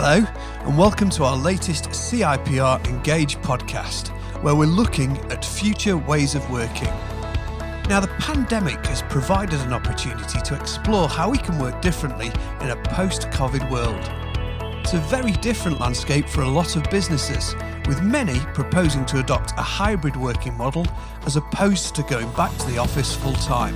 Hello, and welcome to our latest CIPR Engage podcast, where we're looking at future ways of working. Now, the pandemic has provided an opportunity to explore how we can work differently in a post COVID world. It's a very different landscape for a lot of businesses, with many proposing to adopt a hybrid working model as opposed to going back to the office full time.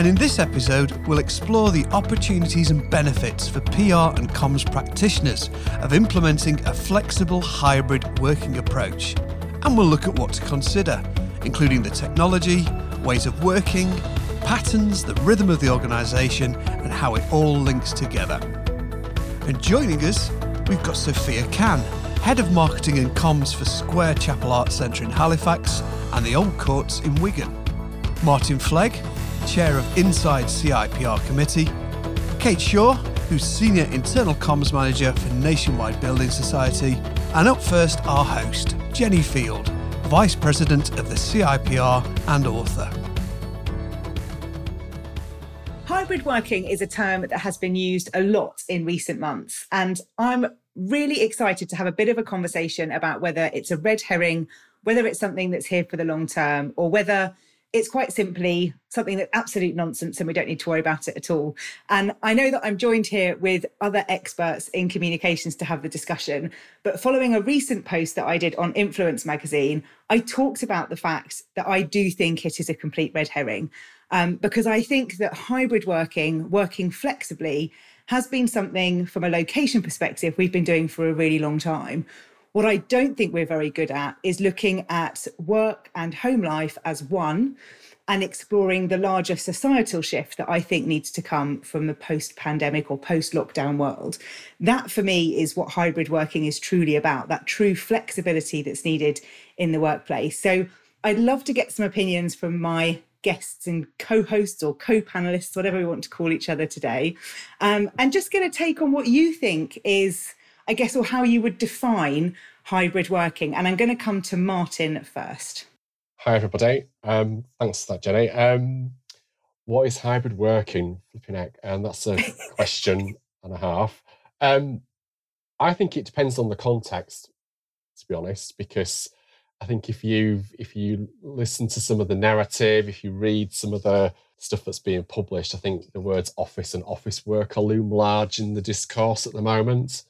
And in this episode, we'll explore the opportunities and benefits for PR and comms practitioners of implementing a flexible hybrid working approach. And we'll look at what to consider, including the technology, ways of working, patterns, the rhythm of the organisation, and how it all links together. And joining us, we've got Sophia Can, Head of Marketing and Comms for Square Chapel Arts Centre in Halifax and the Old Courts in Wigan. Martin Flegg, Chair of Inside CIPR Committee, Kate Shaw, who's Senior Internal Comms Manager for Nationwide Building Society, and up first, our host, Jenny Field, Vice President of the CIPR and author. Hybrid working is a term that has been used a lot in recent months, and I'm really excited to have a bit of a conversation about whether it's a red herring, whether it's something that's here for the long term, or whether it's quite simply something that's absolute nonsense and we don't need to worry about it at all. And I know that I'm joined here with other experts in communications to have the discussion. But following a recent post that I did on Influence magazine, I talked about the fact that I do think it is a complete red herring. Um, because I think that hybrid working, working flexibly, has been something from a location perspective we've been doing for a really long time. What I don't think we're very good at is looking at work and home life as one and exploring the larger societal shift that I think needs to come from the post pandemic or post lockdown world. That for me is what hybrid working is truly about that true flexibility that's needed in the workplace. So I'd love to get some opinions from my guests and co-hosts or co-panelists, whatever we want to call each other today, um, and just get a take on what you think is I guess, or how you would define hybrid working. And I'm going to come to Martin first. Hi, everybody. Um, thanks for that, Jenny. Um, what is hybrid working? Flipping heck. And that's a question and a half. Um, I think it depends on the context, to be honest, because I think if you if you listen to some of the narrative, if you read some of the stuff that's being published, I think the words office and office work are loom large in the discourse at the moment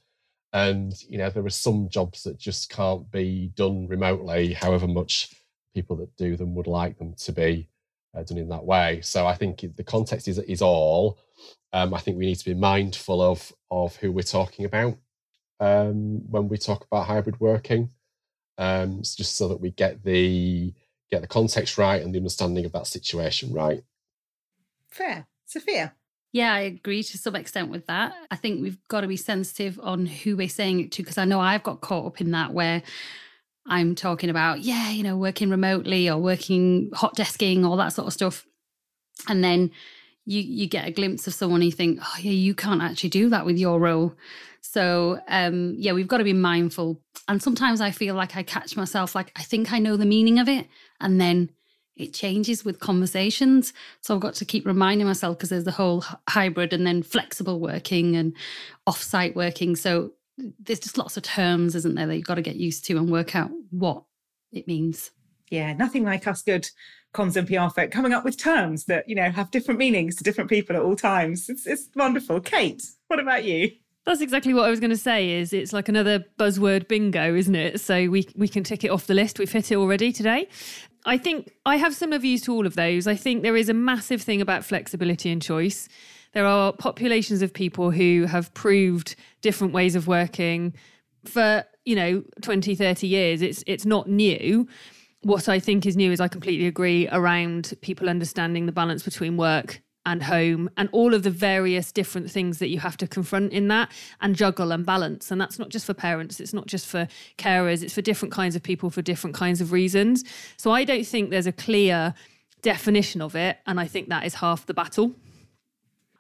and you know there are some jobs that just can't be done remotely however much people that do them would like them to be uh, done in that way. So i think the context is is all. Um, i think we need to be mindful of of who we're talking about um, when we talk about hybrid working. Um, just so that we get the get the context right and the understanding of that situation right. Fair. Sophia yeah, I agree to some extent with that. I think we've got to be sensitive on who we're saying it to because I know I've got caught up in that where I'm talking about, yeah, you know, working remotely or working hot desking, all that sort of stuff. And then you you get a glimpse of someone and you think, oh yeah, you can't actually do that with your role. So um yeah, we've got to be mindful. And sometimes I feel like I catch myself like I think I know the meaning of it. And then it changes with conversations. So I've got to keep reminding myself because there's the whole hybrid and then flexible working and off-site working. So there's just lots of terms, isn't there, that you've got to get used to and work out what it means. Yeah, nothing like us good comms and PR folk coming up with terms that, you know, have different meanings to different people at all times. It's, it's wonderful. Kate, what about you? That's exactly what I was going to say. Is it's like another buzzword bingo, isn't it? So we we can tick it off the list. We've hit it already today. I think I have similar views to all of those. I think there is a massive thing about flexibility and choice. There are populations of people who have proved different ways of working for, you know, 20, 30 years. It's it's not new. What I think is new is I completely agree around people understanding the balance between work and home and all of the various different things that you have to confront in that and juggle and balance. And that's not just for parents, it's not just for carers, it's for different kinds of people for different kinds of reasons. So I don't think there's a clear definition of it. And I think that is half the battle.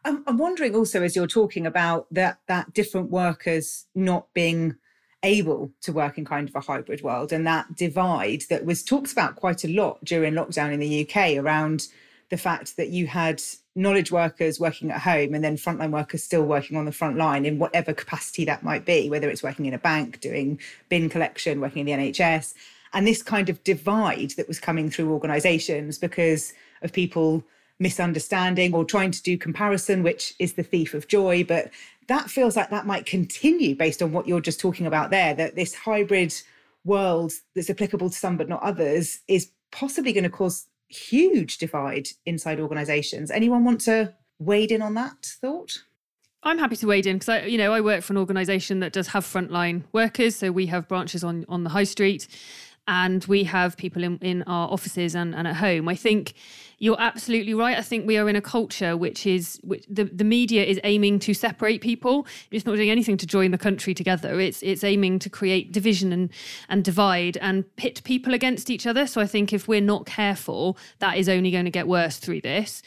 I'm, I'm wondering also as you're talking about that that different workers not being able to work in kind of a hybrid world and that divide that was talked about quite a lot during lockdown in the UK around the fact that you had knowledge workers working at home and then frontline workers still working on the front line in whatever capacity that might be, whether it's working in a bank, doing bin collection, working in the NHS, and this kind of divide that was coming through organizations because of people misunderstanding or trying to do comparison, which is the thief of joy. But that feels like that might continue based on what you're just talking about there, that this hybrid world that's applicable to some but not others is possibly going to cause huge divide inside organizations. Anyone want to wade in on that thought? I'm happy to wade in because I, you know, I work for an organisation that does have frontline workers. So we have branches on on the high street, and we have people in, in our offices and, and at home. I think you're absolutely right. I think we are in a culture which is which the, the media is aiming to separate people. It's not doing anything to join the country together. It's it's aiming to create division and and divide and pit people against each other. So I think if we're not careful, that is only going to get worse through this.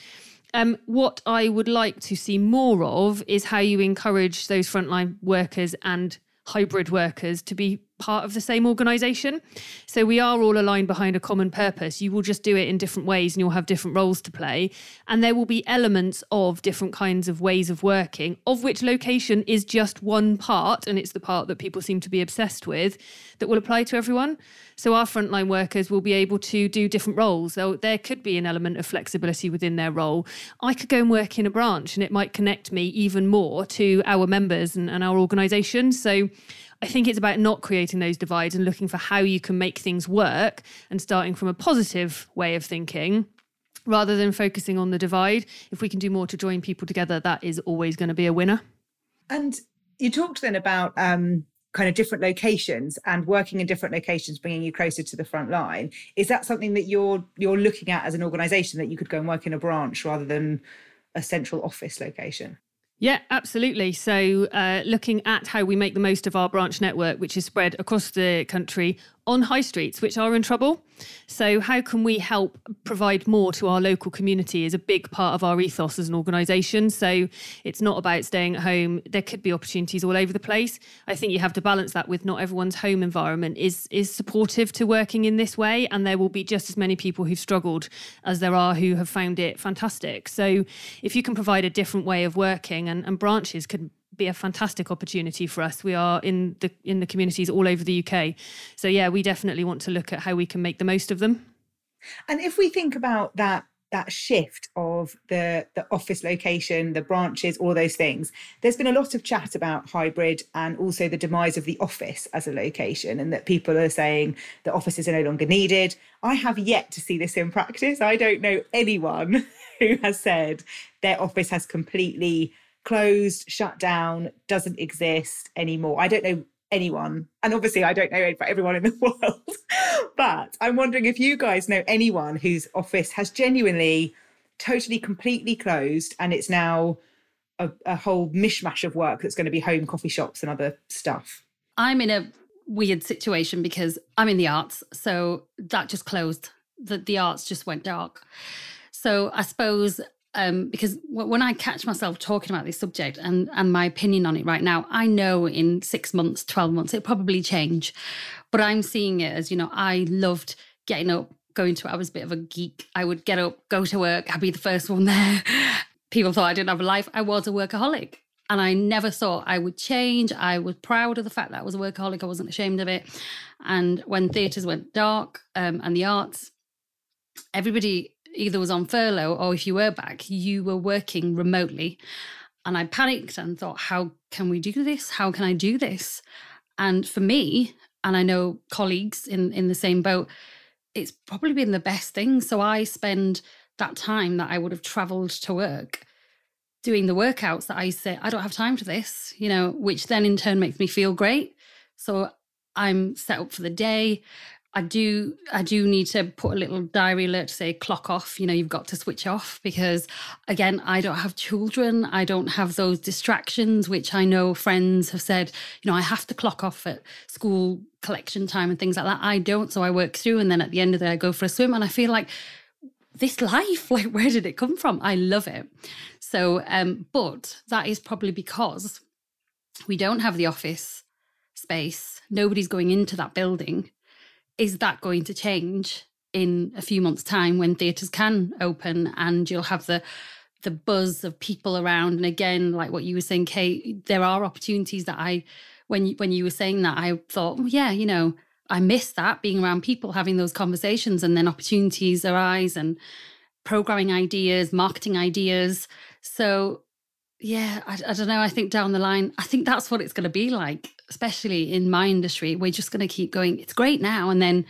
Um, what I would like to see more of is how you encourage those frontline workers and hybrid workers to be part of the same organization. So we are all aligned behind a common purpose. You will just do it in different ways and you'll have different roles to play. And there will be elements of different kinds of ways of working, of which location is just one part. And it's the part that people seem to be obsessed with that will apply to everyone. So our frontline workers will be able to do different roles. So there could be an element of flexibility within their role. I could go and work in a branch and it might connect me even more to our members and, and our organisation. So I think it's about not creating those divides and looking for how you can make things work and starting from a positive way of thinking rather than focusing on the divide. If we can do more to join people together, that is always going to be a winner. And you talked then about um, kind of different locations and working in different locations, bringing you closer to the front line. Is that something that you're you're looking at as an organisation that you could go and work in a branch rather than a central office location? Yeah, absolutely. So, uh, looking at how we make the most of our branch network, which is spread across the country on high streets, which are in trouble. So, how can we help provide more to our local community is a big part of our ethos as an organisation. So, it's not about staying at home. There could be opportunities all over the place. I think you have to balance that with not everyone's home environment is is supportive to working in this way, and there will be just as many people who've struggled as there are who have found it fantastic. So, if you can provide a different way of working, and, and branches could be a fantastic opportunity for us. We are in the in the communities all over the UK. So yeah, we definitely want to look at how we can make the most of them. And if we think about that that shift of the the office location, the branches, all those things, there's been a lot of chat about hybrid and also the demise of the office as a location, and that people are saying the offices are no longer needed. I have yet to see this in practice. I don't know anyone who has said their office has completely closed, shut down, doesn't exist anymore. I don't know anyone, and obviously I don't know about everyone in the world, but I'm wondering if you guys know anyone whose office has genuinely, totally, completely closed, and it's now a, a whole mishmash of work that's going to be home coffee shops and other stuff. I'm in a weird situation because I'm in the arts, so that just closed. The the arts just went dark. So I suppose um, because when I catch myself talking about this subject and and my opinion on it right now, I know in six months, twelve months, it'll probably change. But I'm seeing it as you know, I loved getting up, going to. I was a bit of a geek. I would get up, go to work. I'd be the first one there. People thought I didn't have a life. I was a workaholic. And I never thought I would change. I was proud of the fact that I was a workaholic. I wasn't ashamed of it. And when theatres went dark um, and the arts, everybody either was on furlough or if you were back, you were working remotely. And I panicked and thought, how can we do this? How can I do this? And for me, and I know colleagues in, in the same boat, it's probably been the best thing. So I spend that time that I would have traveled to work doing the workouts that I say, I don't have time for this, you know, which then in turn makes me feel great. So I'm set up for the day. I do I do need to put a little diary alert to say clock off, you know, you've got to switch off because again, I don't have children. I don't have those distractions which I know friends have said, you know, I have to clock off at school collection time and things like that. I don't, so I work through and then at the end of the day I go for a swim and I feel like this life, like where did it come from? I love it. So um but that is probably because we don't have the office space. Nobody's going into that building is that going to change in a few months' time when theatres can open and you'll have the the buzz of people around. And again, like what you were saying, Kate, there are opportunities that I when you, when you were saying that, I thought, well, yeah, you know, I miss that being around people having those conversations and then opportunities arise and programming ideas, marketing ideas. So yeah, I, I, don't know. I think down the line, I think that's what it's going to be like, especially in my industry. We're just going to keep going. It's great now, and then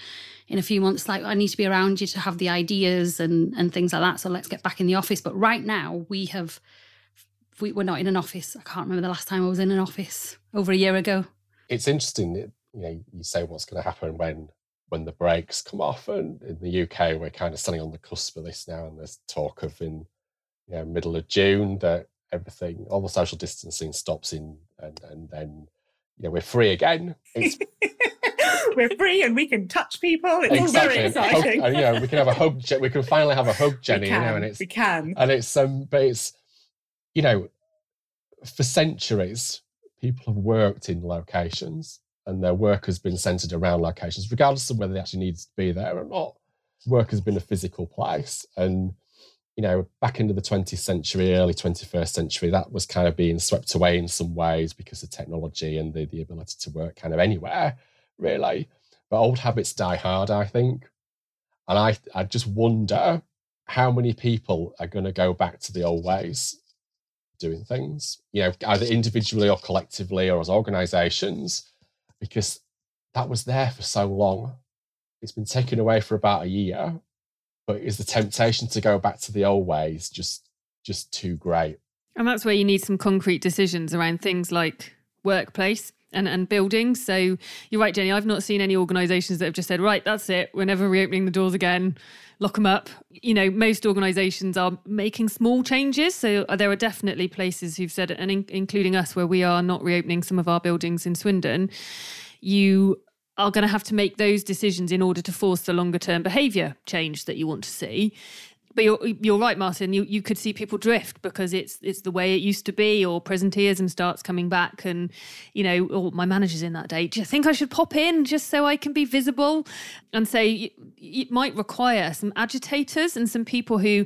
in a few months, like I need to be around you to have the ideas and and things like that. So let's get back in the office. But right now, we have we, we're not in an office. I can't remember the last time I was in an office over a year ago. It's interesting that you know you say what's going to happen when when the breaks come off, and in the UK we're kind of standing on the cusp of this now, and there's talk of in you know middle of June that everything, all the social distancing stops in, and and then know we're free again. we're free and we can touch people. It's exactly. all very exciting. Hug, know, we can have a hug. We can finally have a hug, Jenny. Can, you know, and it's we can. And it's um, but it's you know, for centuries, people have worked in locations, and their work has been centered around locations, regardless of whether they actually need to be there or not. Work has been a physical place, and you know, back into the 20th century, early 21st century, that was kind of being swept away in some ways because of technology and the, the ability to work kind of anywhere, really. But old habits die hard, I think. And I, I just wonder how many people are going to go back to the old ways doing things, you know, either individually or collectively or as organizations, because that was there for so long. It's been taken away for about a year but is the temptation to go back to the old ways just just too great and that's where you need some concrete decisions around things like workplace and, and buildings. So you're right, Jenny. I've not seen any organisations that have just said, right, that's it. We're never reopening the doors again. Lock them up. You know, most organisations are making small changes. So there are definitely places who've said, and in, including us, where we are not reopening some of our buildings in Swindon. You are going to have to make those decisions in order to force the longer term behavior change that you want to see but you're you're right, Martin. You you could see people drift because it's it's the way it used to be, or presenteeism starts coming back, and you know, oh, my manager's in that day. Do you think I should pop in just so I can be visible? And say it might require some agitators and some people who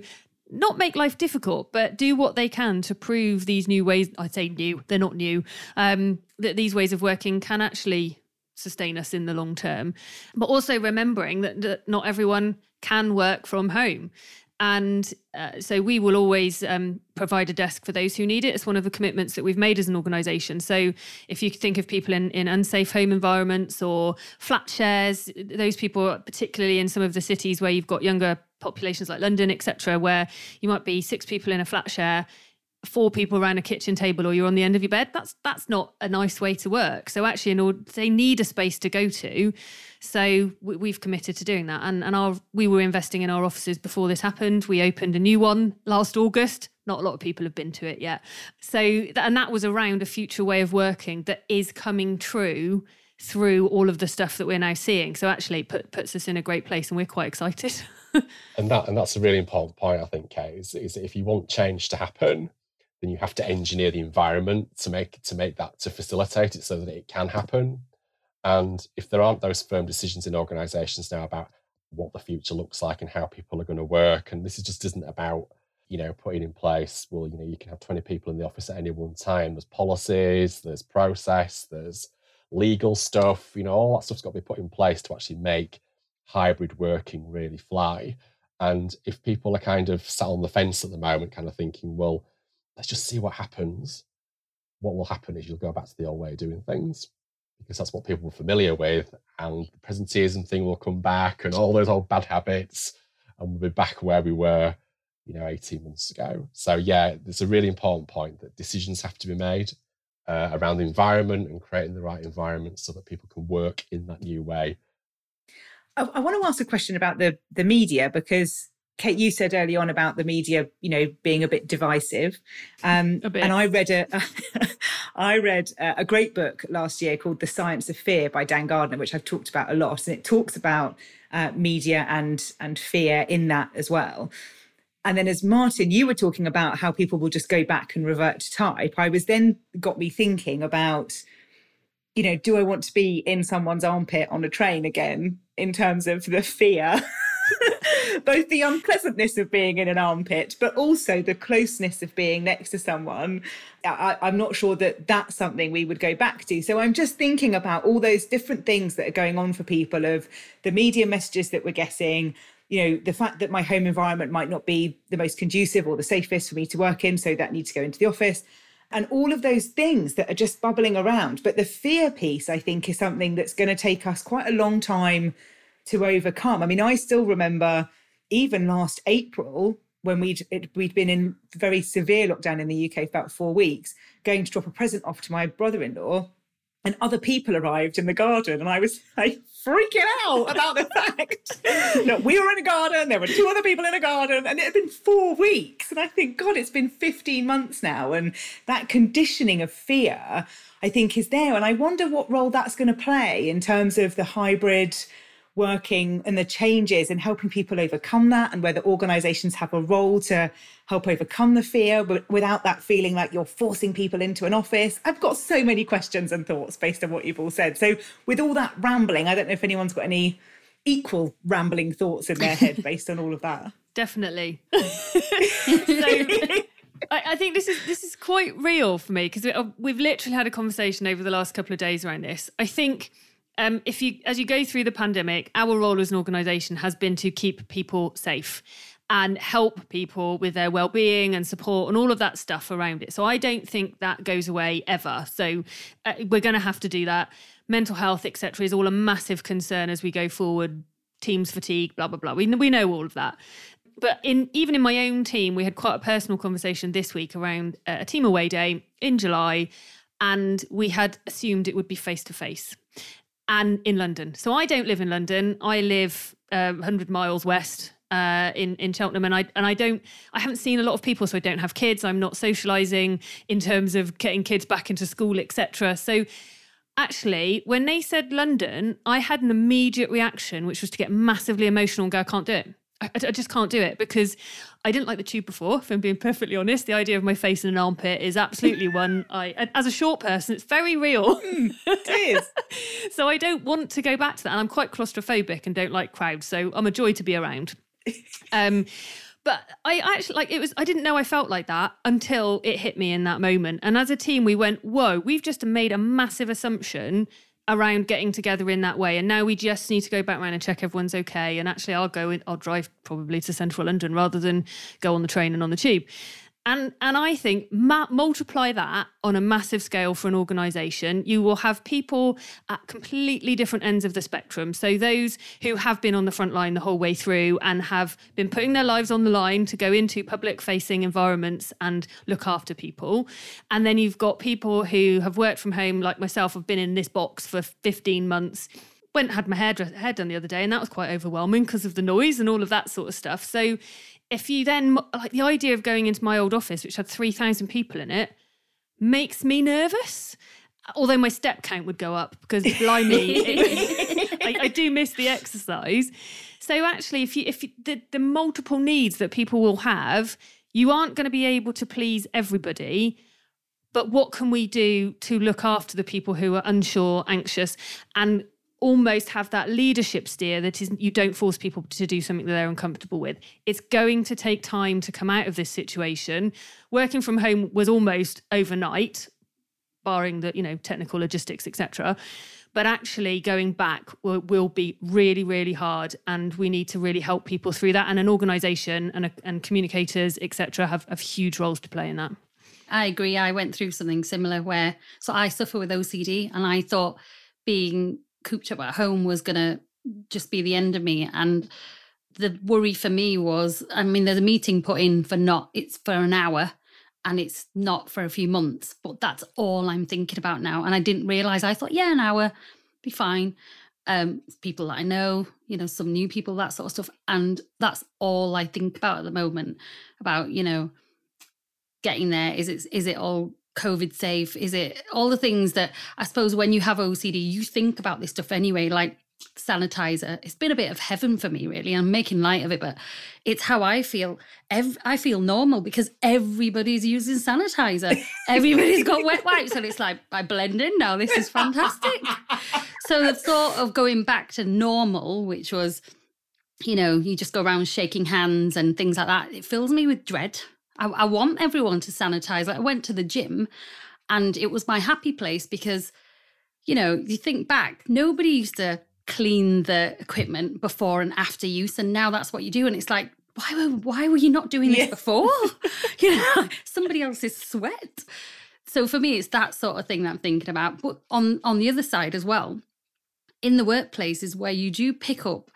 not make life difficult, but do what they can to prove these new ways. I'd say new; they're not new. Um, that these ways of working can actually sustain us in the long term. But also remembering that, that not everyone can work from home. And uh, so we will always um, provide a desk for those who need it. It's one of the commitments that we've made as an organisation. So if you think of people in, in unsafe home environments or flat shares, those people, particularly in some of the cities where you've got younger populations like London, etc., where you might be six people in a flat share, four people around a kitchen table or you're on the end of your bed that's that's not a nice way to work. So actually in order they need a space to go to. So we, have committed to doing that. And and our we were investing in our offices before this happened. We opened a new one last august. Not a lot of people have been to it yet. So and that was around a future way of working that is coming true through all of the stuff that we're now seeing. So actually put, puts us in a great place and we're quite excited. And that and that's a really important point i think kate is, is if you want change to happen then you have to engineer the environment to make to make that to facilitate it so that it can happen. And if there aren't those firm decisions in organizations now about what the future looks like and how people are going to work, and this just isn't about you know putting in place well you know you can have 20 people in the office at any one time there's policies there's process there's legal stuff you know all that stuff's got to be put in place to actually make hybrid working really fly and if people are kind of sat on the fence at the moment kind of thinking well let's just see what happens. What will happen is you'll go back to the old way of doing things because that's what people were familiar with, and the presenteeism thing will come back, and all those old bad habits, and we'll be back where we were, you know, 18 months ago. So yeah, it's a really important point that decisions have to be made uh, around the environment and creating the right environment so that people can work in that new way. I, I want to ask a question about the the media because Kate, you said early on about the media, you know, being a bit divisive, um, a bit. and I read a, I read a great book last year called "The Science of Fear" by Dan Gardner, which I've talked about a lot, and it talks about uh, media and and fear in that as well. And then, as Martin, you were talking about how people will just go back and revert to type. I was then got me thinking about, you know, do I want to be in someone's armpit on a train again in terms of the fear? both the unpleasantness of being in an armpit, but also the closeness of being next to someone. I, I'm not sure that that's something we would go back to. So I'm just thinking about all those different things that are going on for people of the media messages that we're getting, you know the fact that my home environment might not be the most conducive or the safest for me to work in so that needs to go into the office and all of those things that are just bubbling around but the fear piece i think is something that's going to take us quite a long time to overcome. I mean i still remember even last april when we'd it, we'd been in very severe lockdown in the UK for about four weeks, going to drop a present off to my brother-in-law, and other people arrived in the garden. And i was like freaking out about the fact that we were in a garden there were two other people in a garden and it had been four weeks. And i think god it's been 15 months now. And that conditioning of fear i think is there. And i wonder what role that's going to play in terms of the hybrid working and the changes and helping people overcome that and whether organizations have a role to help overcome the fear but without that feeling like you're forcing people into an office. I've got so many questions and thoughts based on what you've all said. So with all that rambling i don't know if anyone's got any equal rambling thoughts in their head based on all of that. Definitely. So I, think this is this is quite real for me because uh, we've literally had a conversation over the last couple of days around this. I think um, if you as you go through the pandemic, our role as an organisation has been to keep people safe and help people with their well-being and support and all of that stuff around it. So I don't think that goes away ever. So uh, we're going to have to do that. Mental health, etc., is all a massive concern as we go forward. Teams fatigue, blah blah blah. We we know all of that. But in even in my own team, we had quite a personal conversation this week around uh, a team away day in July, and we had assumed it would be face to face and in London. So I don't live in London. I live uh, 100 miles west uh, in in Cheltenham, and I and I don't I haven't seen a lot of people, so I don't have kids. I'm not socialising in terms of getting kids back into school, etc. So actually, when they said London, I had an immediate reaction, which was to get massively emotional and go, I can't do it. I, I, just can't do it because I didn't like the tube before. If I'm being perfectly honest, the idea of my face in an armpit is absolutely one. I, as a short person, it's very real. Mm, it is. so I don't want to go back to that, and I'm quite claustrophobic and don't like crowds. So I'm a joy to be around. Um, but I actually like it was. I didn't know I felt like that until it hit me in that moment. And as a team, we went, "Whoa, we've just made a massive assumption." Around getting together in that way. And now we just need to go back around and check everyone's okay. And actually, I'll go, in, I'll drive probably to central London rather than go on the train and on the tube. And, and I think ma- multiply that on a massive scale for an organization, you will have people at completely different ends of the spectrum. So, those who have been on the front line the whole way through and have been putting their lives on the line to go into public facing environments and look after people. And then you've got people who have worked from home, like myself, have been in this box for 15 months went had my hair, hair done the other day and that was quite overwhelming because of the noise and all of that sort of stuff so if you then like the idea of going into my old office, which had three thousand people in it, makes me nervous. Although my step count would go up because blimey, it, I, I, do miss the exercise. So actually, if you if you, the the multiple needs that people will have, you aren't going to be able to please everybody. But what can we do to look after the people who are unsure, anxious, and almost have that leadership steer that is you don't force people to do something that they're uncomfortable with. It's going to take time to come out of this situation. Working from home was almost overnight barring the you know technical logistics etc but actually going back will, will, be really really hard and we need to really help people through that. And an organization and, and communicators etc have, have huge roles to play in that. I agree. I went through something similar where so i suffer with ocd and i thought being cooped up at home was going to just be the end of me. And the worry for me was I mean, there's a meeting put in for not, it's for an hour and it's not for a few months, but that's all I'm thinking about now. And I didn't realize, I thought, yeah, an hour, be fine. Um, people that I know, you know, some new people, that sort of stuff. And that's all I think about at the moment about, you know, getting there. Is it is it all COVID safe? Is it all the things that I suppose when you have OCD, you think about this stuff anyway, like sanitizer. It's been a bit of heaven for me, really. I'm making light of it, but it's how I feel. Ev- I feel normal because everybody's using sanitizer. Everybody's got wet wipes, and it's like I blend in now. This is fantastic. so the thought of going back to normal, which was you know, you just go around shaking hands and things like that. It fills me with dread. I, I want everyone to sanitize. Like I went to the gym and it was my happy place because, you know, you think back, nobody used to clean the equipment before and after use. And now that's what you do. And it's like, why were why were you not doing this yeah. before? you know, somebody else's sweat. So for me, it's that sort of thing that I'm thinking about. But on on the other side as well, in the workplace is where you do pick up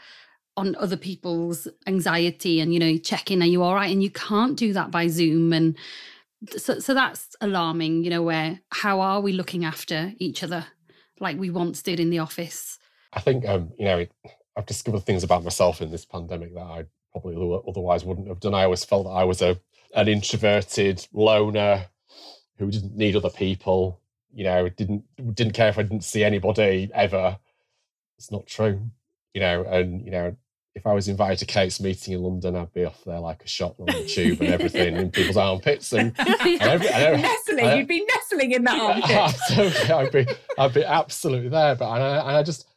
on other people's anxiety and you know checking are you all right? And you can't do that by zoom. And so so that's alarming you know where how are we looking after each other like we once did in the office? I think um you know i've discovered things about myself in this pandemic that i probably otherwise wouldn't have done. I always felt that i was a an introverted loner who didn't need other people you know didn't didn't care if i didn't see anybody ever. It's not true you know, and you know, if I was invited to Kate's meeting in London, I'd be off there like a shot on the tube and everything in people's armpits and, and, every, and nestling. And, You'd be nestling in that armpit. Absolutely, I'd be, I'd be absolutely there. But and I, and I just,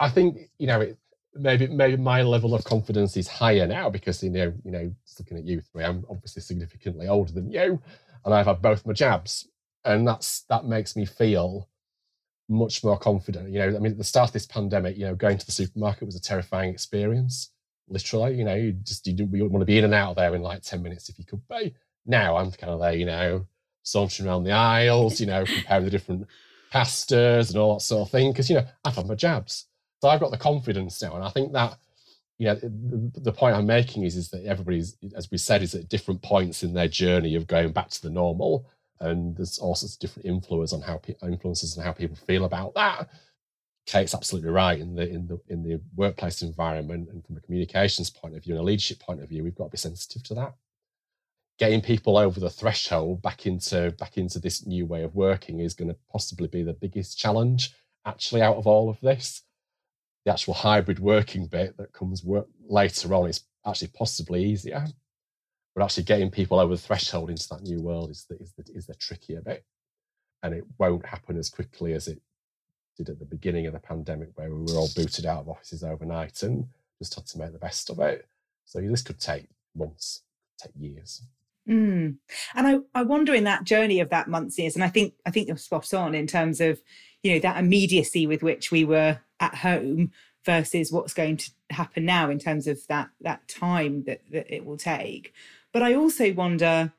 I think you know, it, maybe maybe my level of confidence is higher now because you know, you know, looking at you three, I'm obviously significantly older than you, and I've had both my jabs, and that's that makes me feel much more confident. You know, I mean, at the start of this pandemic, you know, going to the supermarket was a terrifying experience. Literally, you know, you just you, you want to be in and out of there in like ten minutes if you could be. Now I'm kind of there, you know, sauntering around the aisles, you know, comparing the different pastas and all that sort of thing. Because you know, I've had my jabs, so I've got the confidence now, and I think that you know the, the, point i'm making is is that everybody's as we said is at different points in their journey of going back to the normal and there's all sorts of different influences on how pe- influences and how people feel about that. Kate's absolutely right in the in the in the workplace environment and from a communications point of view and a leadership point of view, we've got to be sensitive to that. Getting people over the threshold back into back into this new way of working is going to possibly be the biggest challenge actually out of all of this. The actual hybrid working bit that comes work later on is actually possibly easier but actually getting people over the threshold into that new world is the, is the, is the trickier bit. And it won't happen as quickly as it did at the beginning of the pandemic, where we were all booted out of offices overnight and just had to make the best of it. So this could take months, take years. Mm. And I, I wonder in that journey of that months years, and I think I think you're spot on in terms of you know that immediacy with which we were at home versus what's going to happen now in terms of that that time that, that it will take. But I also wonder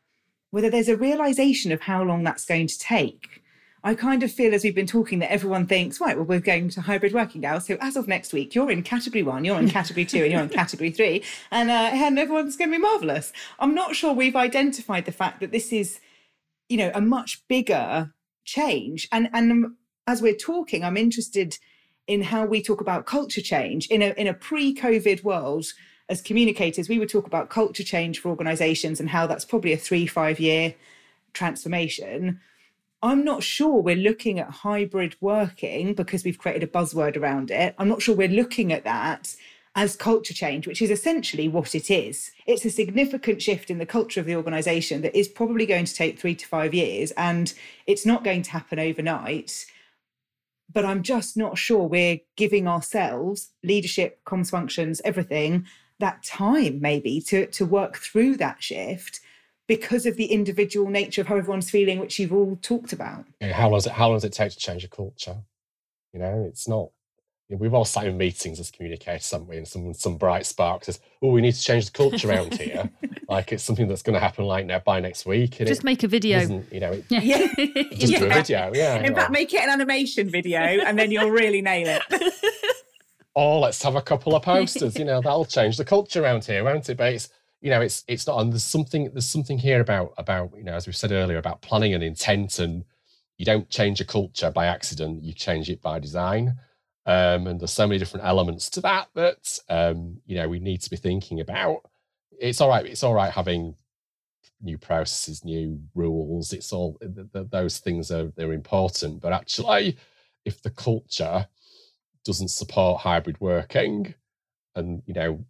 whether there's a realization of how long that's going to take. I kind of feel as we've been talking that everyone thinks, right, well, we're going to hybrid working now. So as of next week, you're in category one, you're in category two, and you're in category three, and, uh, and everyone's going to be marvelous. I'm not sure we've identified the fact that this is, you know, a much bigger change. And and as we're talking, I'm interested in how we talk about culture change in a in a pre-COVID world as communicators, we would talk about culture change for organizations and how that's probably a three, five year transformation. I'm not sure we're looking at hybrid working because we've created a buzzword around it. I'm not sure we're looking at that as culture change, which is essentially what it is. It's a significant shift in the culture of the organization that is probably going to take three to five years, and it's not going to happen overnight. But I'm just not sure we're giving ourselves leadership, comms functions, everything that time maybe to to work through that shift because of the individual nature of how everyone's feeling, which you've all talked about. Yeah, how long does it how long does it take to change a culture? You know, it's not. You know, we've all sat in meetings as communicators, haven't we? And some some bright spark says, "Oh, we need to change the culture around here." like it's something that's going to happen like now by next week. And just make a video. You know, it, yeah. just yeah. do a video. Yeah. In fact, make it an animation video, and then you'll really nail it oh, let's have a couple of posters. you know, that'll change the culture around here, won't it? But it's you know, it's it's not. And there's something there's something here about about you know, as we said earlier, about planning and intent, and you don't change a culture by accident. You change it by design. Um, and there's so many different elements to that that um, you know we need to be thinking about. It's all right. It's all right having new processes, new rules. It's all those things are they're important. But actually, if the culture doesn't support hybrid working. And you know,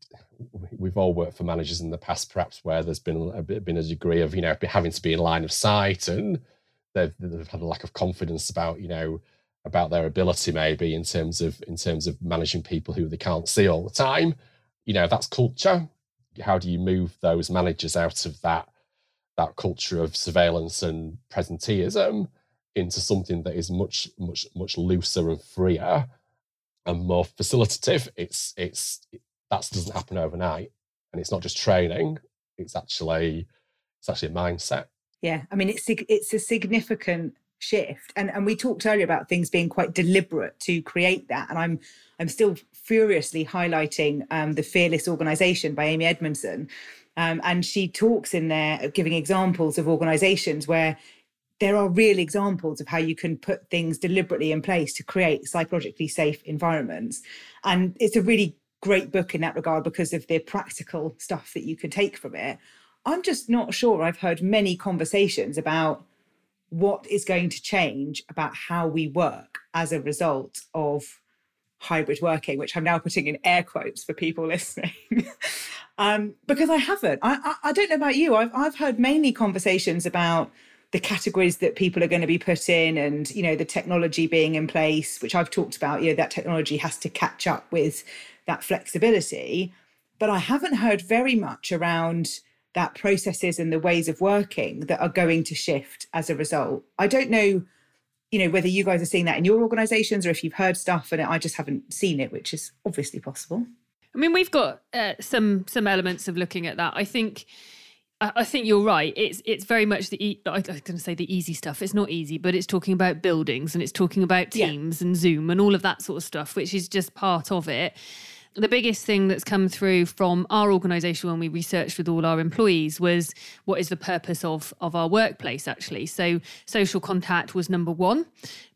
we've all worked for managers in the past, perhaps where there's been a bit been a degree of you know having to be in line of sight, and they've, they've had a lack of confidence about you know about their ability maybe in terms of in terms of managing people who they can't see all the time. you know, that's culture. How do you move those managers out of that that culture of surveillance and presenteeism into something that is much, much, much looser and freer and more facilitative? It's it's it, that doesn't happen overnight, and it's not just training. It's actually it's actually a mindset. Yeah, I mean it's it's a significant shift, and and we talked earlier about things being quite deliberate to create that, and I'm I'm still furiously highlighting um, the Fearless Organization by Amy Edmondson, um, and she talks in there giving examples of organizations where there are real examples of how you can put things deliberately in place to create psychologically safe environments. And it's a really great book in that regard because of the practical stuff that you can take from it. I'm just not sure I've heard many conversations about what is going to change about how we work as a result of hybrid working, which I'm now putting in air quotes for people listening. um, because I haven't. I, I, I, don't know about you. I've, I've heard mainly conversations about the categories that people are going to be put in and, you know, the technology being in place, which I've talked about, you know, that technology has to catch up with that flexibility. But I haven't heard very much around that processes and the ways of working that are going to shift as a result. I don't know, you know, whether you guys are seeing that in your organizations or if you've heard stuff and I just haven't seen it, which is obviously possible. I mean, we've got uh, some some elements of looking at that. I think I think you're right. It's it's very much the e- I was going to say the easy stuff. It's not easy, but it's talking about buildings and it's talking about Teams yeah. and Zoom and all of that sort of stuff, which is just part of it the biggest thing that's come through from our organisation when we researched with all our employees was what is the purpose of of our workplace actually. So social contact was number one.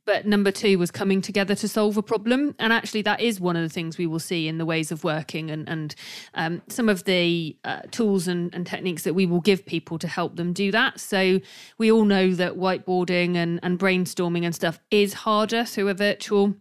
But number two was coming together to solve a problem. And actually, that is one of the things we will see in the ways of working and, and um, some of the uh, tools and, and techniques that we will give people to help them do that. So, we all know that whiteboarding and, and brainstorming and stuff is harder through a virtual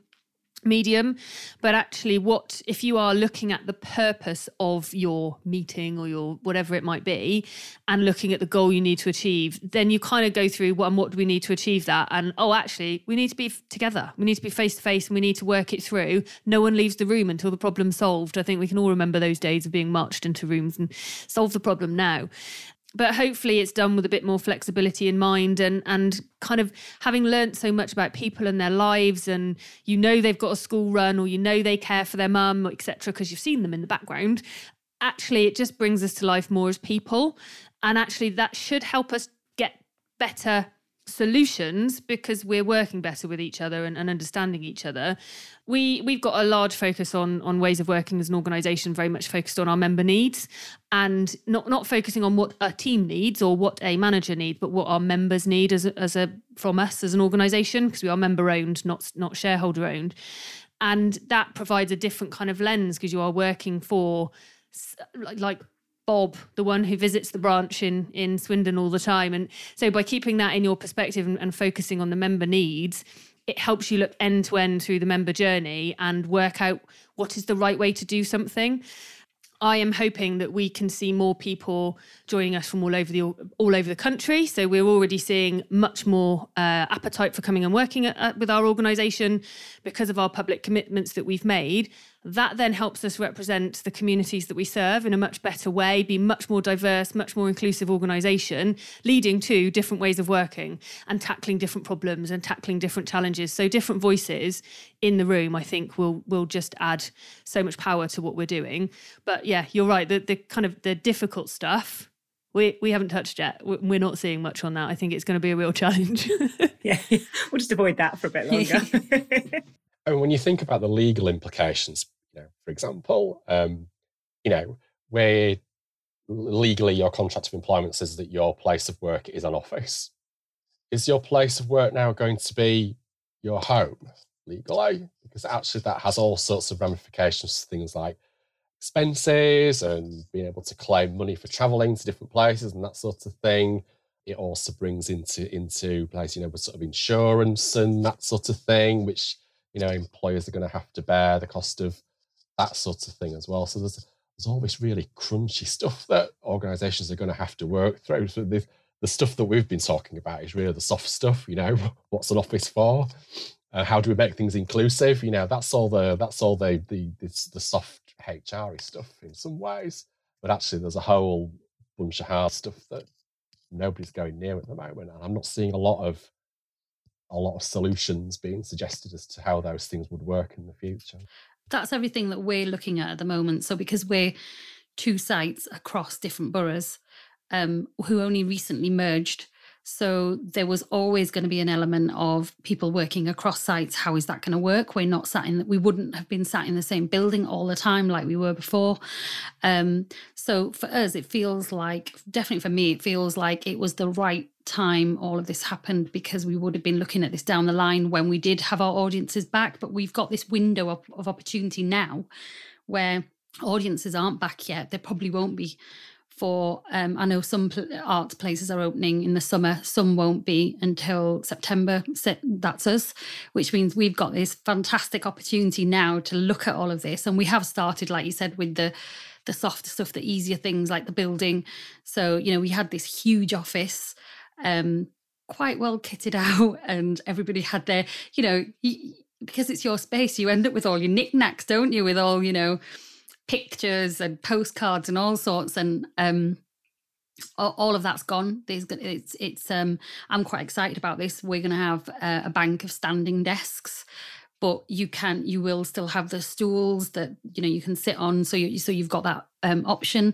medium but actually what if you are looking at the purpose of your meeting or your whatever it might be and looking at the goal you need to achieve then you kind of go through well, what do we need to achieve that? And oh actually we need to be together. We need to be face to face and we need to work it through. No one leaves the room until the problem's solved. I think we can all remember those days of being marched into rooms and solve the problem now but hopefully it's done with a bit more flexibility in mind and and kind of having learnt so much about people and their lives and you know they've got a school run or you know they care for their mum etc because you've seen them in the background actually it just brings us to life more as people. And actually that should help us get better solutions because we're working better with each other and, and, understanding each other. We we've got a large focus on on ways of working as an organisation, very much focused on our member needs and not not focusing on what a team needs or what a manager needs, but what our members need as a, as a from us as an organisation because we are member owned, not not shareholder owned, and that provides a different kind of lens because you are working for like, like Bob, the one who visits the branch in in Swindon all the time. And so by keeping that in your perspective and, and focusing on the member needs, it helps you look end to end through the member journey and work out what is the right way to do something. I am hoping that we can see more people joining us from all over the all over the country. So we're already seeing much more uh, appetite for coming and working at, at, with our organisation because of our public commitments that we've made. That then helps us represent the communities that we serve in a much better way, be much more diverse, much more inclusive organisation, leading to different ways of working and tackling different problems and tackling different challenges. So different voices in the room, I think, will will just add so much power to what we're doing. But yeah, you're right. The the kind of the difficult stuff we we haven't touched yet. We're not seeing much on that. I think it's going to be a real challenge. yeah, we'll just avoid that for a bit longer. and when you think about the legal implications, you know, for example, um, you know, where legally your contract of employment says that your place of work is an office, is your place of work now going to be your home legally? Because actually, that has all sorts of ramifications. Things like expenses and being able to claim money for traveling to different places and that sort of thing. It also brings into into place, you know, with sort of insurance and that sort of thing, which you know employers are going to have to bear the cost of that sort of thing as well. So there's there's all this really crunchy stuff that organisations are going to have to work through. So the the stuff that we've been talking about is really the soft stuff. You know, what's an office for? Uh, how do we make things inclusive? You know, that's all the that's all the the the, the soft HR stuff in some ways, but actually there's a whole bunch of hard stuff that nobody's going near at the moment, and I'm not seeing a lot of a lot of solutions being suggested as to how those things would work in the future. That's everything that we're looking at at the moment. So because we're two sites across different boroughs um, who only recently merged so there was always going to be an element of people working across sites. How is that going to work? We're not sat in, we wouldn't have been sat in the same building all the time like we were before. Um, so for us, it feels like, definitely for me, it feels like it was the right time all of this happened because we would have been looking at this down the line when we did have our audiences back. But we've got this window of, of opportunity now where audiences aren't back yet. They probably won't be for um, I know some pl- art places are opening in the summer, some won't be until September. That's us, which means we've got this fantastic opportunity now to look at all of this, and we have started, like you said, with the the softer stuff, the easier things like the building. So you know, we had this huge office. Um, quite well kitted out and everybody had their you know because it's your space you end up with all your knickknacks don't you with all you know pictures and postcards and all sorts and um all of that's gone there's it's it's um i'm quite excited about this we're going to have a, a bank of standing desks but you can you will still have the stools that you know you can sit on so you so you've got that um option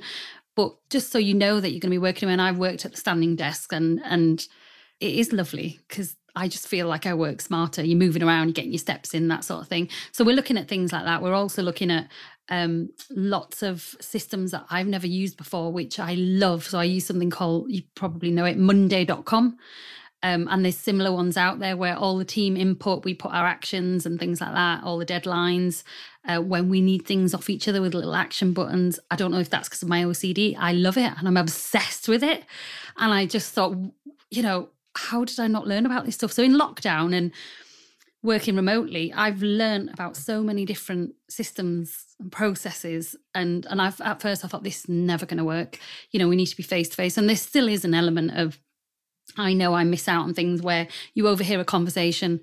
but just so you know that you're going to be working and i've worked at the standing desk and and it is lovely because I just feel like I work smarter. You're moving around, you're getting your steps in, that sort of thing. So we're looking at things like that. We're also looking at um, lots of systems that I've never used before, which I love. So I use something called, you probably know it, Monday.com. Um, and there's similar ones out there where all the team input, we put our actions and things like that, all the deadlines, uh, when we need things off each other with little action buttons. I don't know if that's because of my OCD. I love it and I'm obsessed with it. And I just thought, you know, how did I not learn about this stuff? So in lockdown and working remotely, I've learned about so many different systems and processes. And and I've at first I thought this is never going to work. You know, we need to be face to face. And there still is an element of I know I miss out on things where you overhear a conversation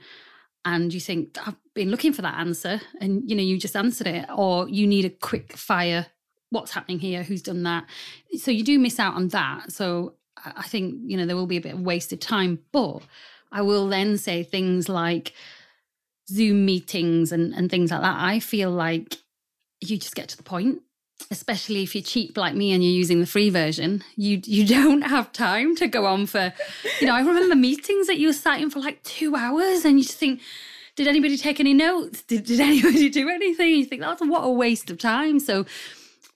and you think I've been looking for that answer and you know you just answered it or you need a quick fire what's happening here who's done that so you do miss out on that so I think you know there will be a bit of wasted time, but I will then say things like Zoom meetings and and things like that. I feel like you just get to the point especially if you're cheap like me and you're using the free version you you don't have time to go on for you know i remember meetings that you were sat in for like two hours and you just think did anybody take any notes did, did anybody do anything you think that's what a waste of time so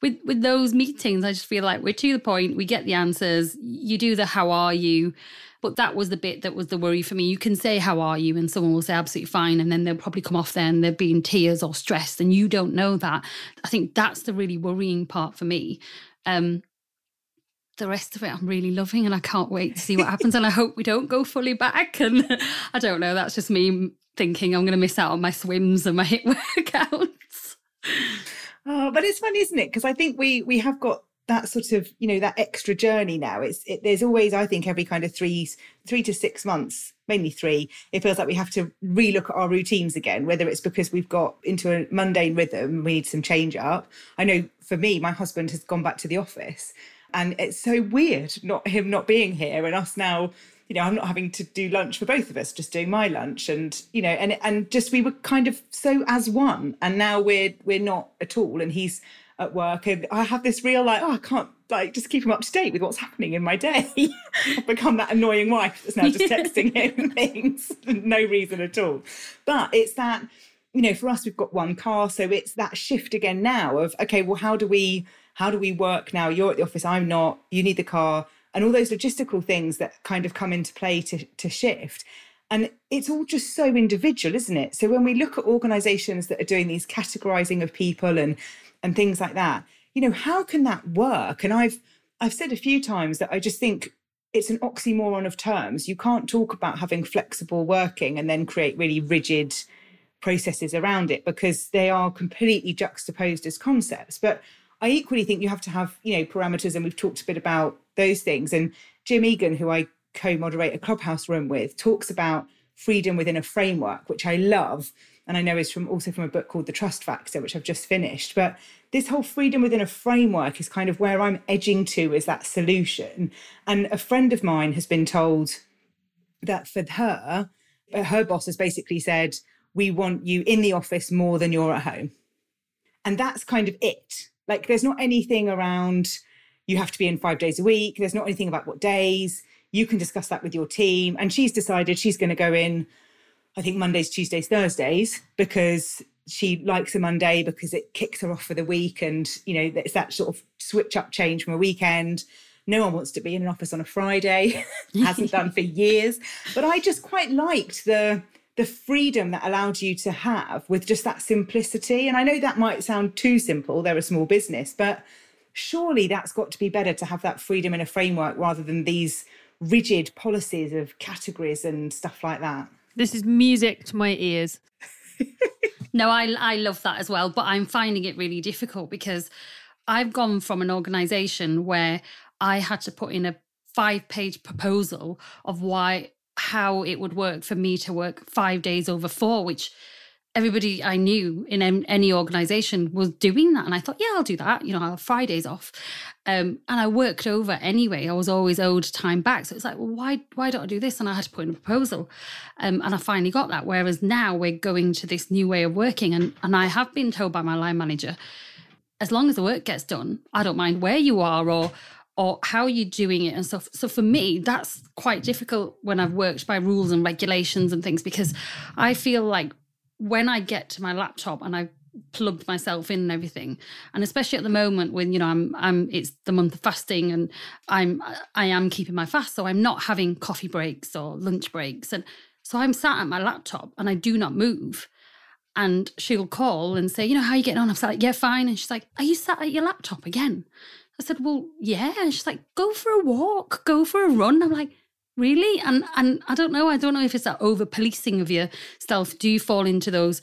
with with those meetings, I just feel like we're to the point. We get the answers. You do the how are you, but that was the bit that was the worry for me. You can say how are you, and someone will say absolutely fine, and then they'll probably come off there and they're being tears or stressed, and you don't know that. I think that's the really worrying part for me. Um, the rest of it I'm really loving and I can't wait to see what happens and I hope we don't go fully back and I don't know that's just me thinking I'm going to miss out on my swims and my HIIT workouts. Oh, but it's fun, isn't it? Because I think we we have got that sort of you know that extra journey now. It's it, there's always I think every kind of three three to six months, mainly three. It feels like we have to relook at our routines again. Whether it's because we've got into a mundane rhythm, we need some change up. I know for me, my husband has gone back to the office, and it's so weird not him not being here and us now you know, I'm not having to do lunch for both of us, just doing my lunch, and you know, and and just we were kind of so as one, and now we're we're not at all, and he's at work, and I have this real like, oh, I can't like just keep him up to date with what's happening in my day. I've become that annoying wife that's now just texting him things no reason at all. But it's that, you know, for us, we've got one car, so it's that shift again now of okay, well, how do we how do we work now? You're at the office, I'm not. You need the car and all those logistical things that kind of come into play to, to shift. And it's all just so individual, isn't it? So when we look at organizations that are doing these categorizing of people and and things like that, you know, how can that work? And I've I've said a few times that I just think it's an oxymoron of terms. You can't talk about having flexible working and then create really rigid processes around it because they are completely juxtaposed as concepts. But I equally think you have to have, you know, parameters, and we've talked a bit about those things. And Jim Egan, who I co-moderate a clubhouse room with, talks about freedom within a framework, which I love. And I know is from also from a book called The Trust Factor, which I've just finished. But this whole freedom within a framework is kind of where I'm edging to as that solution. And a friend of mine has been told that for her, uh, her boss has basically said, We want you in the office more than you're at home. And that's kind of it. Like, there's not anything around you have to be in five days a week. There's not anything about what days. You can discuss that with your team. And she's decided she's going to go in, I think, Mondays, Tuesdays, Thursdays, because she likes a Monday because it kicks her off for the week. And, you know, it's that sort of switch up change from a weekend. No one wants to be in an office on a Friday, hasn't done for years. But I just quite liked the the freedom that allowed you to have with just that simplicity. And I know that might sound too simple, they're a small business, but surely that's got to be better to have that freedom in a framework rather than these rigid policies of categories and stuff like that. This is music to my ears. no, I I love that as well, but I'm finding it really difficult because I've gone from an organization where I had to put in a five page proposal of why how it would work for me to work 5 days over 4 which everybody I knew in any organization was doing that. And I thought, yeah, I'll do that. You know, I'll have Fridays off. Um, and I worked over anyway. I was always owed time back. So it's like, well, why, why don't I do this? And I had to put in a proposal. Um, and I finally got that. Whereas now we're going to this new way of working. And, and I have been told by my line manager, as long as the work gets done, I don't mind where you are or or how you're doing it and stuff. So for me, that's quite difficult when I've worked by rules and regulations and things because I feel like when I get to my laptop and I plugged myself in and everything and especially at the moment when you know I'm I'm it's the month of fasting and I'm I am keeping my fast so I'm not having coffee breaks or lunch breaks. And so I'm sat at my laptop and I do not move. And she'll call and say you know how are you getting on? I'm like yeah fine. And she's like are you sat at your laptop again? I said well yeah. And she's like go for a walk. Go for a run. I'm like really? And and i don't know i don't know if it's that over policing of yourself do you fall into those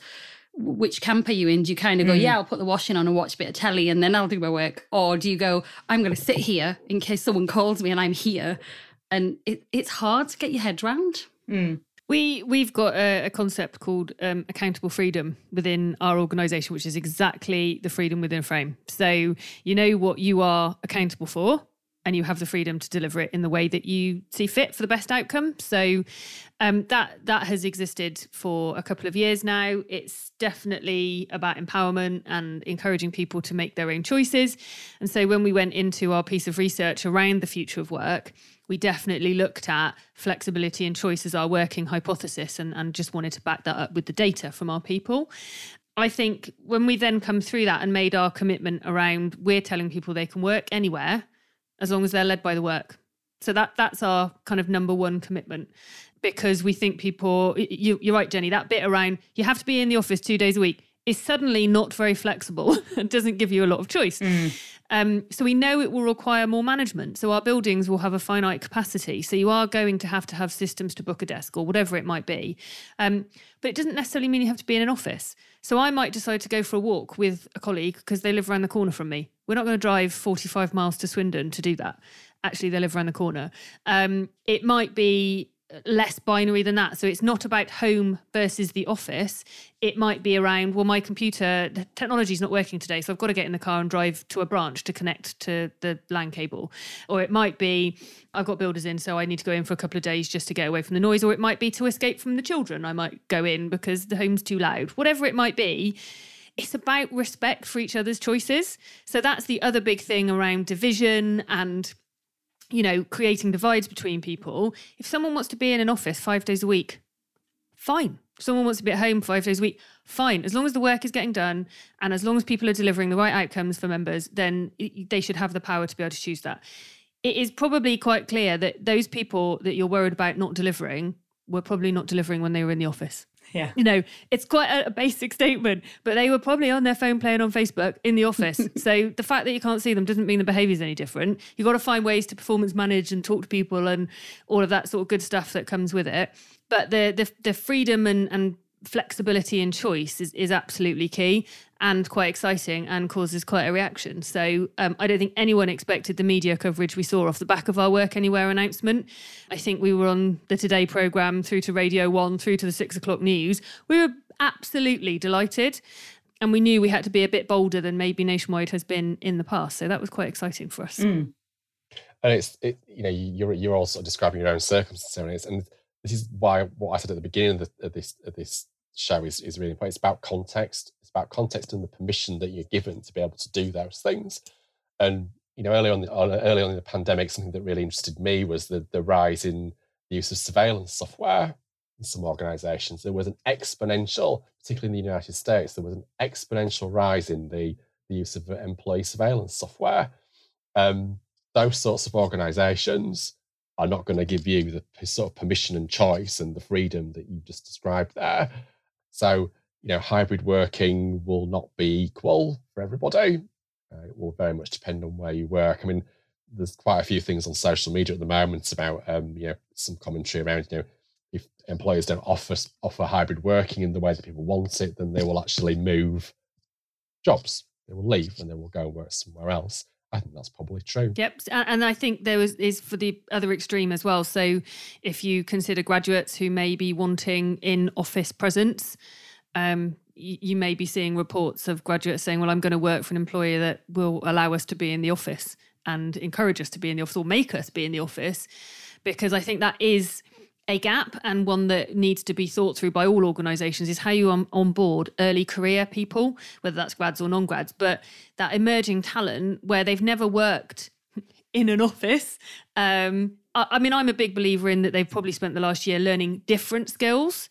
which camp are you in? Do you kind of go mm. yeah i'll put the washing on and watch a bit of telly and then i'll do my work. Or do you go i'm going to sit here in case someone calls me and i'm here. And it, it's hard to get your head around mm. We we've got a, a concept called um, accountable freedom within our organisation, which is exactly the freedom within a frame. So you know what you are accountable for, and you have the freedom to deliver it in the way that you see fit for the best outcome. So um, that that has existed for a couple of years now. It's definitely about empowerment and encouraging people to make their own choices. And so when we went into our piece of research around the future of work, we definitely looked at flexibility and choice as our working hypothesis and, and just wanted to back that up with the data from our people. I think when we then come through that and made our commitment around we're telling people they can work anywhere as long as they're led by the work. So that that's our kind of number one commitment because we think people. You, you're right, Jenny. That bit around you have to be in the office two days a week is suddenly not very flexible and doesn't give you a lot of choice. Mm. Um, so we know it will require more management. So our buildings will have a finite capacity. So you are going to have to have systems to book a desk or whatever it might be. Um, but it doesn't necessarily mean you have to be in an office. So I might decide to go for a walk with a colleague because they live around the corner from me. We're not going to drive 45 miles to Swindon to do that. Actually, they live around the corner. Um, it might be less binary than that. So it's not about home versus the office. It might be around, well, my computer technology is not working today, so I've got to get in the car and drive to a branch to connect to the LAN cable. Or it might be, I've got builders in, so I need to go in for a couple of days just to get away from the noise. Or it might be to escape from the children. I might go in because the home's too loud. Whatever it might be, it's about respect for each other's choices. So that's the other big thing around division and you know, creating divides between people. If someone wants to be in an office five days a week, fine. If someone wants to be at home five days a week, fine. As long as the work is getting done and as long as people are delivering the right outcomes for members, then they should have the power to be able to choose that. It is probably quite clear that those people that you're worried about not delivering were probably not delivering when they were in the office. Yeah. You know, it's quite a, basic statement, but they were probably on their phone playing on Facebook in the office. so the fact that you can't see them doesn't mean the behavior is any different. You've got to find ways to performance manage and talk to people and all of that sort of good stuff that comes with it. But the the, the freedom and, and flexibility and choice is, is absolutely key and quite exciting and causes quite a reaction. So um, I don't think anyone expected the media coverage we saw off the back of our Work Anywhere announcement. I think we were on the Today programme through to Radio 1 through to the six o'clock news. We were absolutely delighted. And we knew we had to be a bit bolder than maybe Nationwide has been in the past. So that was quite exciting for us. Mm. And it's it, you know you're you're also describing your own circumstances, and this is why what I said at the beginning of, the, of this of this show is, is really important. It's about context. It's about context and the permission that you're given to be able to do those things. And you know, early on, early on in the pandemic, something that really interested me was the the rise in the use of surveillance software in some organisations. There was an exponential, particularly in the United States, there was an exponential rise in the the use of employee surveillance software. Um, those sorts of organisations are not going to give you the sort of permission and choice and the freedom that you just described there. So, you know, hybrid working will not be equal for everybody. Uh, it will very much depend on where you work. I mean, there's quite a few things on social media at the moment about, um, you know, some commentary around, you know, if employers don't offer offer hybrid working in the way that people want it, then they will actually move jobs. They will leave and they will go work somewhere else. I think that's probably true. Yep, and I think there was is for the other extreme as well. So, if you consider graduates who may be wanting in office presence, um, you, you may be seeing reports of graduates saying, "Well, I'm going to work for an employer that will allow us to be in the office and encourage us to be in the office or make us be in the office," because I think that is a gap and one that needs to be thought through by all organisations is how you on, on board early career people, whether that's grads or non grads, but that emerging talent where they've never worked in an office. Um, I, I mean, I'm a big believer in that they've probably spent the last year learning different skills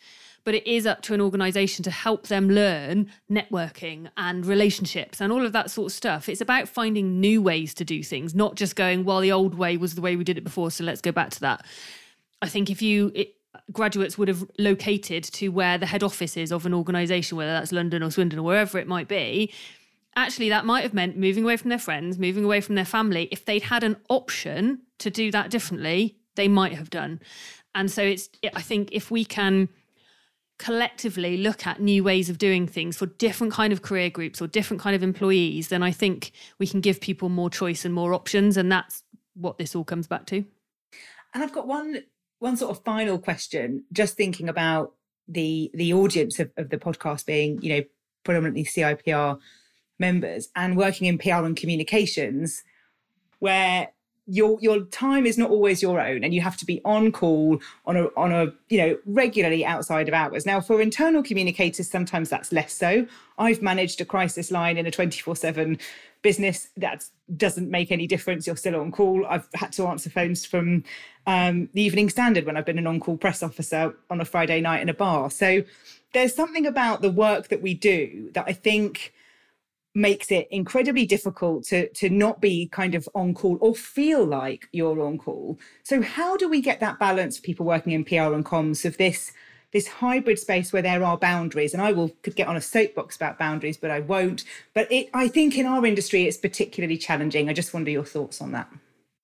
but it is up to an organization to help them learn networking and relationships and all of that sort of stuff. It's about finding new ways to do things, not just going, well, the old way was the way we did it before, so let's go back to that. I think if you it, graduates would have located to where the head office is of an organisation, whether that's London or Swindon or wherever it might be, actually that might have meant moving away from their friends, moving away from their family. If they'd had an option to do that differently, they might have done. And so it's I think if we can collectively look at new ways of doing things for different kind of career groups or different kind of employees, then I think we can give people more choice and more options. And that's what this all comes back to. And I've got one one sort of final question, just thinking about the the audience of, of the podcast being, you know, predominantly CIPR members and working in PR and communications, where your your time is not always your own and you have to be on call on a on a you know regularly outside of hours. Now for internal communicators sometimes that's less so. I've managed a crisis line in a 24/7 business. That doesn't make any difference. You're still on call. I've had to answer phones from um, the evening standard when i've been an on-call press officer on a friday night in a bar. So there's something about the work that we do that i think makes it incredibly difficult to to not be kind of on call or feel like you're on call. So how do we get that balance for people working in PR and comms of this this hybrid space where there are boundaries and I will could get on a soapbox about boundaries but I won't but it I think in our industry it's particularly challenging. I just wonder your thoughts on that.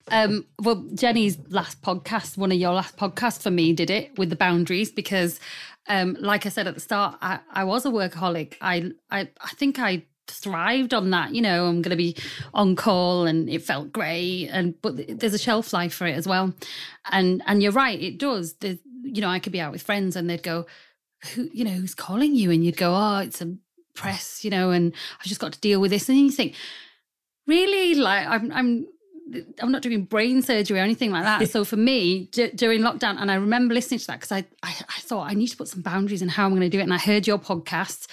Um, well, Jenny's last podcast, one of your last podcasts for me, did it with the boundaries because, um, like I said at the start, I, I was a workaholic. I, I, I think I thrived on that you know i'm going to be on call and it felt great and but there's a shelf life for it as well. And and you're right it does. There's, you know i could be out with friends and they'd go who you know who's calling you? And you'd go oh it's a press you know and i've just got to deal with this. And you think really? Like i'm i'm I'm not doing brain surgery or anything like that. so for me, d- during lockdown, and I remember listening to that because I, I, I thought I need to put some boundaries in how I'm going to do it. And I heard your podcast,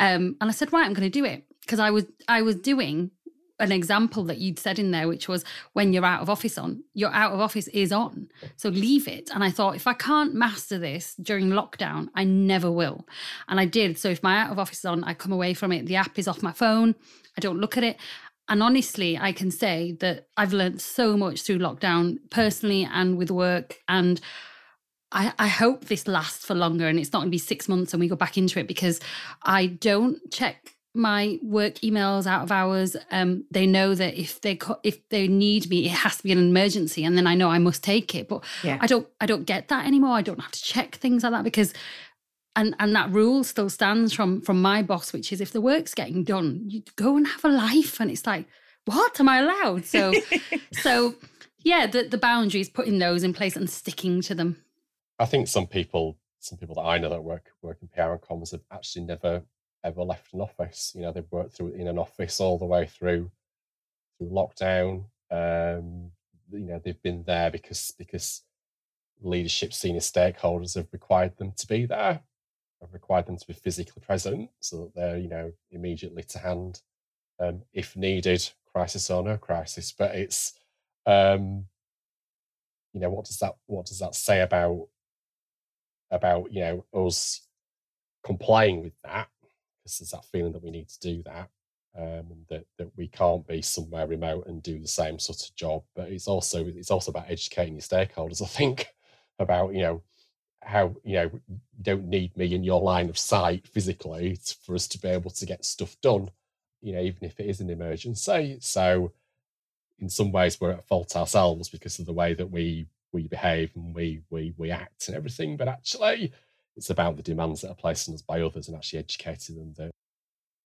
um, and I said, right, I'm going to do it because I was I was doing an example that you'd said in there, which was when you're out of office on, your out of office is on. So leave it. And I thought, if I can't master this during lockdown, I never will. And I did. So if my out of office is on, I come away from it. The app is off my phone. I don't look at it. And honestly, I can say that I've learned so much through lockdown, personally and with work. And I, I hope this lasts for longer and it's not going to be six months and we go back into it because I don't check my work emails out of hours um, they know that if they co- if they need me it has to be an emergency and then i know i must take it. But yeah. i don't i don't get that anymore. I don't have to check things like that because and and that rule still stands from from my boss which is if the work's getting done you go and have a life and it's like what? Am i allowed? So so yeah the, the boundaries putting those in place and sticking to them. I think some people some people that I know that work work in PR and comms have actually never ever left an office. You know, they've worked through in an office all the way through through lockdown. Um, you know, they've been there because because leadership, senior stakeholders have required them to be there, have required them to be physically present, so that they're you know immediately to hand um, if needed, crisis or no crisis. But it's um, you know what does that what does that say about about you know us complying with that because there's that feeling that we need to do that um, that, that we can't be somewhere remote and do the same sort of job. But it's also it's also about educating your stakeholders i think about you know how you know you don't need me in your line of sight physically for us to be able to get stuff done you know even if it is an emergency. So in some ways we're at fault ourselves because of the way that we we behave and we we we act and everything. But actually it's about the demands that are placed on us by others and actually educating them that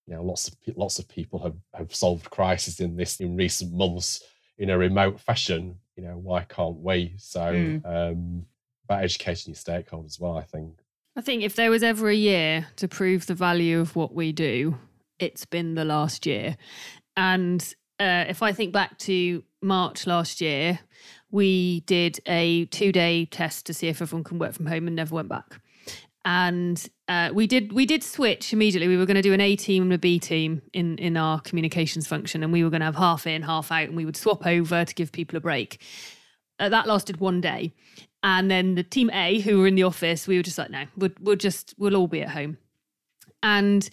you know lots of lots of people have have solved crises in this in recent months in a remote fashion you know why can't we so mm. um about educating your stakeholders as well i think i think if there was ever a year to prove the value of what we do it's been the last year and uh, if I think back to March last year, we did a two day test to see if everyone can work from home and never went back. And uh, we did we did switch immediately. We were going to do an A team and a B team in in our communications function, and we were going to have half in, half out, and we would swap over to give people a break. Uh, that lasted one day, and then the team A, who were in the office, we were just like, no, we'll, we'll just we'll all be at home, and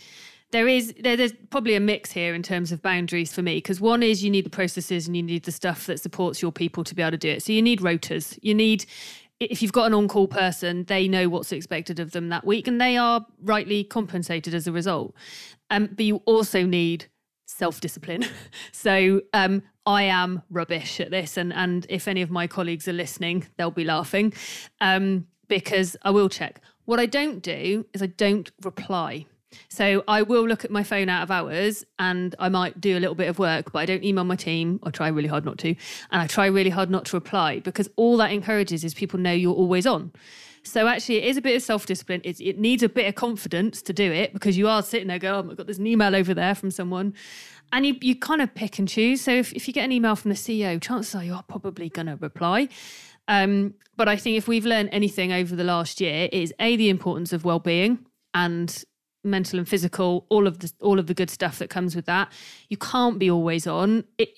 there is there, there's probably a mix here in terms of boundaries for me because one is you need the processes and you need the stuff that supports your people to be able to do it so you need rotas you need if you've got an on-call person they know what's expected of them that week and they are rightly compensated as a result. Um, but you also need self-discipline. So um, i am rubbish at this and and if any of my colleagues are listening they'll be laughing. Um, because i will check. What i don't do is i don't reply so I will look at my phone out of hours and I might do a little bit of work, but I don't email my team. I try really hard not to. And I try really hard not to reply because all that encourages is people know you're always on. So actually, it is a bit of self discipline. It needs a bit of confidence to do it because you are sitting there going, oh, I've got this email over there from someone. And you, you kind of pick and choose. So if, if you get an email from the CEO, chances are you're probably going to reply. Um, but I think if we've learned anything over the last year, is A, the importance of well being and mental and physical, all of the all of the good stuff that comes with that. You can't be always on. It,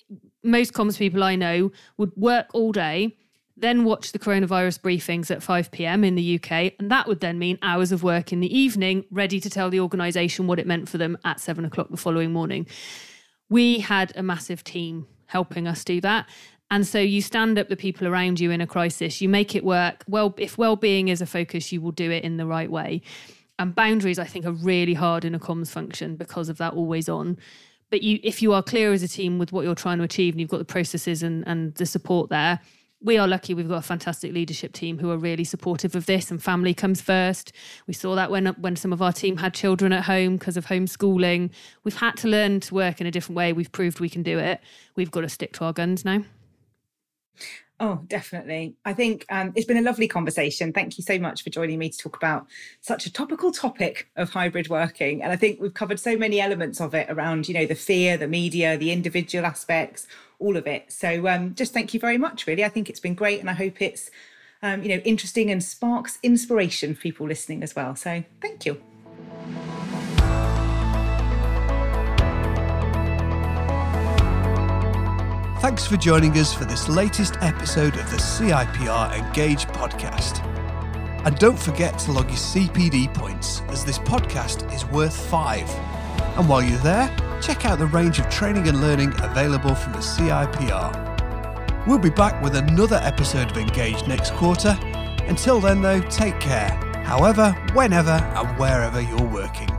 most comms people I know would work all day, then watch the coronavirus briefings at 5 p.m. in the UK, and that would then mean hours of work in the evening, ready to tell the organisation what it meant for them at seven o'clock the following morning. We had a massive team helping us do that. And so you stand up the people around you in a crisis, you make it work. Well, if well-being is a focus, you will do it in the right way. And boundaries, I think, are really hard in a comms function because of that always on. But you, if you are clear as a team with what you're trying to achieve and you've got the processes and, and the support there, we are lucky we've got a fantastic leadership team who are really supportive of this and family comes first. We saw that when when some of our team had children at home because of homeschooling. We've had to learn to work in a different way. We've proved we can do it. We've got to stick to our guns now Oh, definitely. I think um, it's been a lovely conversation. Thank you so much for joining me to talk about such a topical topic of hybrid working. And I think we've covered so many elements of it around, you know, the fear, the media, the individual aspects, all of it. So um, just thank you very much, really. I think it's been great. And I hope it's, um, you know, interesting and sparks inspiration for people listening as well. So thank you. Thanks for joining us for this latest episode of the CIPR Engage podcast. And don't forget to log your CPD points, as this podcast is worth five. And while you're there, check out the range of training and learning available from the CIPR. We'll be back with another episode of Engage next quarter. Until then, though, take care, however, whenever, and wherever you're working.